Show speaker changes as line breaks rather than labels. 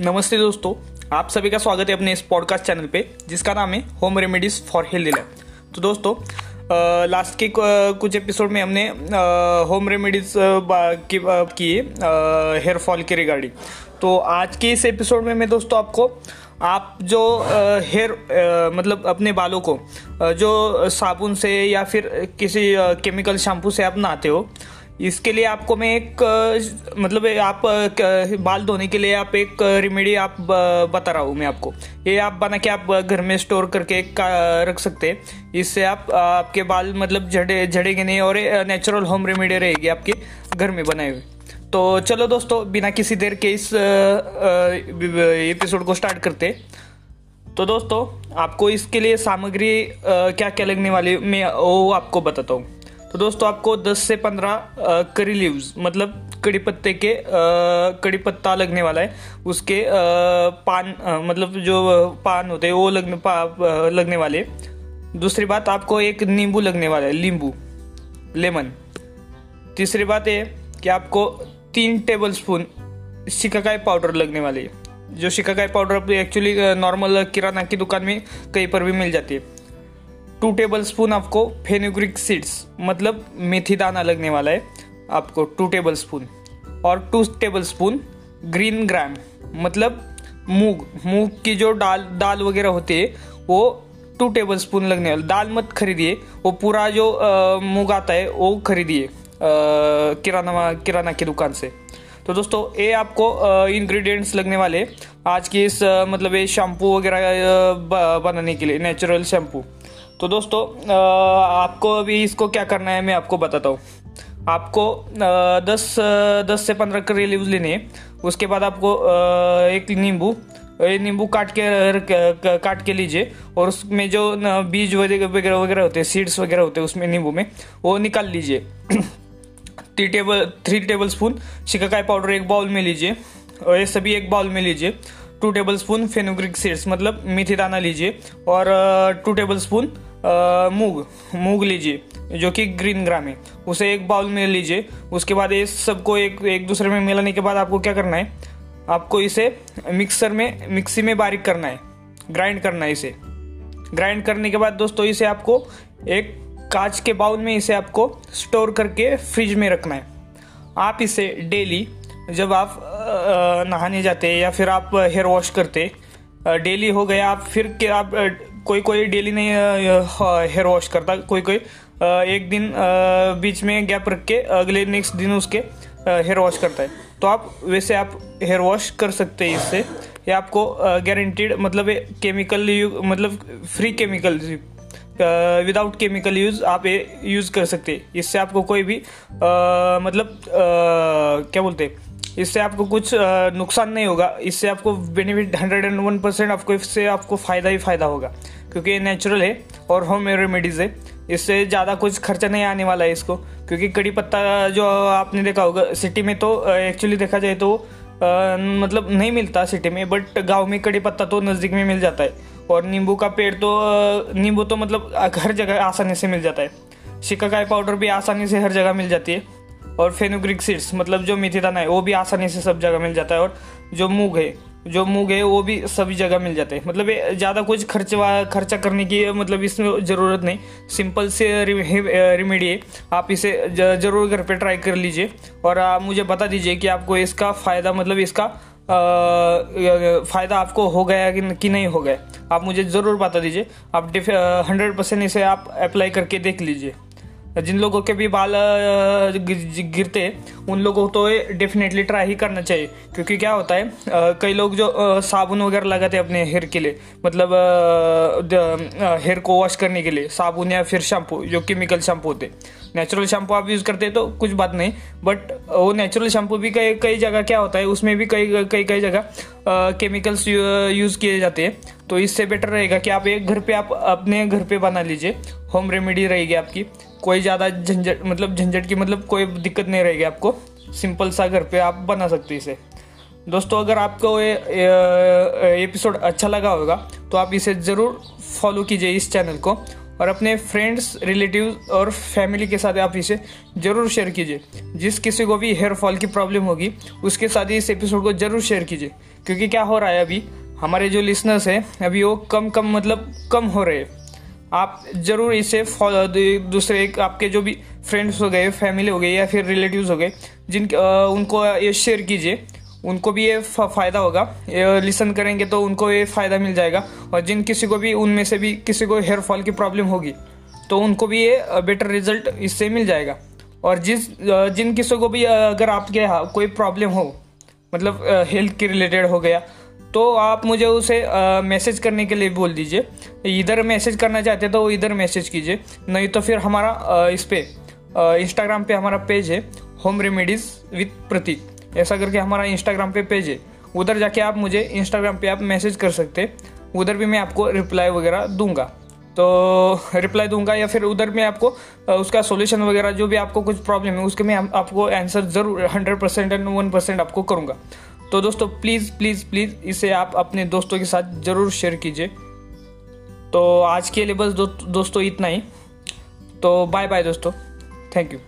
नमस्ते दोस्तों, आप सभी का स्वागत है अपने इस पॉडकास्ट चैनल पे, जिसका नाम है home remedies for healthy life तो दोस्तों लास्ट के कुछ एपिसोड में हमने होम रेमेडीज की की हेयर फॉल के रिगार्डिंग तो आज के इस एपिसोड में मैं दोस्तों आपको, आप जो हेयर मतलब अपने बालों को जो साबुन से या फिर किसी केमिकल शैम्पू से आप नहाते हो इसके लिए आपको मैं एक मतलब आप बाल धोने के लिए आप एक रेमेडी आप बता रहा हूँ मैं आपको। ये आप बना के आप घर में स्टोर करके रख सकते हैं। इससे आप, आपके बाल मतलब झड़े, झड़ेंगे नहीं और नेचुरल होम रेमेडी रहेगी आपके घर में बनाए हुए। तो चलो दोस्तों, बिना किसी देर के इस एपिसोड को स्टार्ट करते तो दोस्तों, आपको इसके लिए सामग्री क्या क्या लगने वाली मैं वो आपको बताता हूँ। तो दोस्तों आपको 10 से 15 करी लीव्स मतलब कड़ी पत्ते के कड़ी पत्ता लगने वाला है। उसके आ, पान आ, मतलब जो पान होते हैं वो लगने पा, लगने वाले दूसरी बात आपको एक नींबू लगने वाला है नींबू लेमन। तीसरी बात है कि आपको तीन टेबल स्पून शिकाकाई पाउडर लगने वाली है। जो शिकाकाई पाउडर एक्चुअली नॉर्मल किराना की दुकान में कहीं पर भी मिल जाती है। टू टेबल स्पून आपको फेनुग्रिक सीड्स मतलब मेथी दाना लगने वाला है, आपको टू टेबल स्पून और two tablespoon green gram मतलब मूग। मूग की जो दाल दाल वगैरह होती है, वो टू टेबल स्पून लगने वाला। दाल मत खरीदिए, वो पूरा जो मूग आता है, वो खरीदिए किराना किराना की दुकान से। तो दोस्तों, ये आपको इंग्रेडिएंट्स लगने वाले। आज की इस मतलब ये शैम्पू वगैरह बनाने के लिए नेचुरल शैम्पू तो दोस्तों आपको अभी इसको क्या करना है, मैं आपको बताता हूँ। आपको दस दस से पंद्रह करी लीव्स लेने हैं। उसके बाद आपको एक नींबू नींबू काट के काट के लीजिए। और उसमें जो बीज वगैरह वगैरह होते हैं सीड्स वगैरह होते हैं, उसमें नींबू में, वो निकाल लीजिए। Three table three tablespoon shikakai powder एक बाउल में लीजिए। और ये सभी एक बाउल में लीजिए। Two tablespoon fenugreek seeds मतलब मेथी दाना लीजिए। और टू टेबल स्पून मूग मूग लीजिए, जो कि ग्रीन ग्राम है। उसे एक बाउल में लीजिए, उसके बाद इस सबको एक एक दूसरे में मिलाने के बाद आपको क्या करना है? आपको इसे मिक्सर में मिक्सी में बारीक करना है। ग्राइंड करना है इसे। ग्राइंड करने के बाद दोस्तों, इसे आपको एक कांच के बाउल में इसे आपको स्टोर करके फ्रिज में रखना है। आप इसे डेली जब आप नहाने जाते हैं या फिर आप हेयर वॉश करते डेली हो गया, आप फिर के आप कोई कोई डेली नहीं हेयर वॉश करता कोई कोई। एक दिन बीच में गैप रख के अगले नेक्स्ट दिन उसके हेयर वॉश करता है। तो आप वैसे आप हेयर वॉश कर सकते हैं इससे। ये आपको गारंटीड मतलब केमिकल यू मतलब free chemical without chemical use आप ये यूज़ कर सकते हैं। इससे आपको कोई भी आ, मतलब आ, क्या बोलते हैं? इससे आपको कुछ नुकसान नहीं होगा। इससे आपको benefit hundred and one percent आपको इससे आपको फ़ायदा ही फ़ायदा होगा। क्योंकि ये नेचुरल है और होम रेमेडीज़ है। इससे ज़्यादा कुछ खर्चा नहीं आने वाला है इसको क्योंकि कड़ी पत्ता जो आपने देखा होगा सिटी में तो एक्चुअली देखा जाए तो आ, मतलब नहीं मिलता सिटी में बट गाँव में कड़ी पत्ता तो नज़दीक में मिल जाता है। और नींबू का पेड़ तो नींबू तो मतलब हर जगह आसानी से मिल जाता है। शिकाकाई पाउडर भी आसानी से हर जगह मिल जाती है। और फेनुग्रिक सीड्स मतलब जो मेथी दाना है वो भी आसानी से सब जगह मिल जाता है। और जो मूग है जो मूग है, वो भी सभी जगह मिल जाते हैं। मतलब ज़्यादा कुछ खर्च खर्चा करने की मतलब इसमें ज़रूरत नहीं। सिंपल से रेमेडी है आप इसे ज़रूर घर पे ट्राई कर लीजिए। और आप मुझे बता दीजिए कि आपको इसका फ़ायदा मतलब इसका फ़ायदा आपको हो गया कि नहीं हो गया? आप मुझे ज़रूर बता दीजिए। आप हंड्रेड परसेंट इसे आप अप्लाई करके देख लीजिए। जिन लोगों के भी बाल गिरते, उन लोगों को तो डेफिनेटली ट्राई ही करना चाहिए। क्योंकि क्या होता है कई लोग जो साबुन वगैरह लगाते हैं अपने हेयर के लिए मतलब हेयर को वॉश करने के लिए, साबुन या फिर शैम्पू जो केमिकल शैम्पू होते नेचुरल शैम्पू आप यूज़ करते हैं तो कुछ बात नहीं बट वो नेचुरल शैम्पू भी कई कई जगह क्या होता है, उसमें भी कई कई कई जगह केमिकल्स यूज़ किए जाते हैं। तो इससे बेटर रहेगा कि आप एक घर पे आप अपने घर पे बना लीजिए होम रेमेडी रहेगी आपकी। कोई ज़्यादा झंझट मतलब झंझट की मतलब कोई दिक्कत नहीं रहेगी आपको। सिंपल सा घर पे आप बना सकते इसे। दोस्तों, अगर आपको ये एपिसोड अच्छा लगा होगा तो आप इसे ज़रूर फॉलो कीजिए इस चैनल को और अपने फ्रेंड्स रिलेटिव और फैमिली के साथ आप इसे ज़रूर शेयर कीजिए। जिस किसी को भी हेयर फॉल की प्रॉब्लम होगी, उसके साथ ही इस एपिसोड को ज़रूर शेयर कीजिए। क्योंकि क्या हो रहा है अभी? हमारे जो लिसनर्स हैं, अभी वो कम कम मतलब कम हो रहे हैं। आप ज़रूर इसे दूसरे आपके जो भी फ्रेंड्स हो गए फैमिली हो गई या फिर रिलेटिव्स हो गए जिन उनको ये शेयर कीजिए। उनको भी ये फ़ायदा होगा। लिसन करेंगे तो उनको ये फ़ायदा मिल जाएगा। और जिन किसी को भी, उनमें से भी किसी को हेयर फॉल की प्रॉब्लम होगी तो उनको भी ये बेटर रिज़ल्ट इससे मिल जाएगा। और जिस जिन किसी को भी अगर आपके कोई प्रॉब्लम हो मतलब हेल्थ के रिलेटेड हो गया तो आप मुझे उसे मैसेज करने के लिए बोल दीजिए। इधर मैसेज करना चाहते हैं तो इधर मैसेज कीजिए। नहीं तो फिर हमारा आ, इस पे इंस्टाग्राम पे हमारा पेज है होम रेमेडीज विथ प्रतीक ऐसा करके हमारा इंस्टाग्राम पे पेज है। उधर जाके आप मुझे इंस्टाग्राम पे आप मैसेज कर सकते उधर भी मैं आपको रिप्लाई वगैरह दूँगा। तो रिप्लाई दूँगा या फिर उधर मैं आपको उसका सॉल्यूशन वगैरह जो भी आपको कुछ प्रॉब्लम है उसके मैं आपको आंसर ज़रूर hundred percent and one percent आपको करूँगा। तो दोस्तों प्लीज़ प्लीज़ प्लीज़ इसे आप अपने दोस्तों के साथ ज़रूर शेयर कीजिए। तो आज के लिए बस दो, दोस्तों इतना ही। तो बाय बाय दोस्तों। Thank you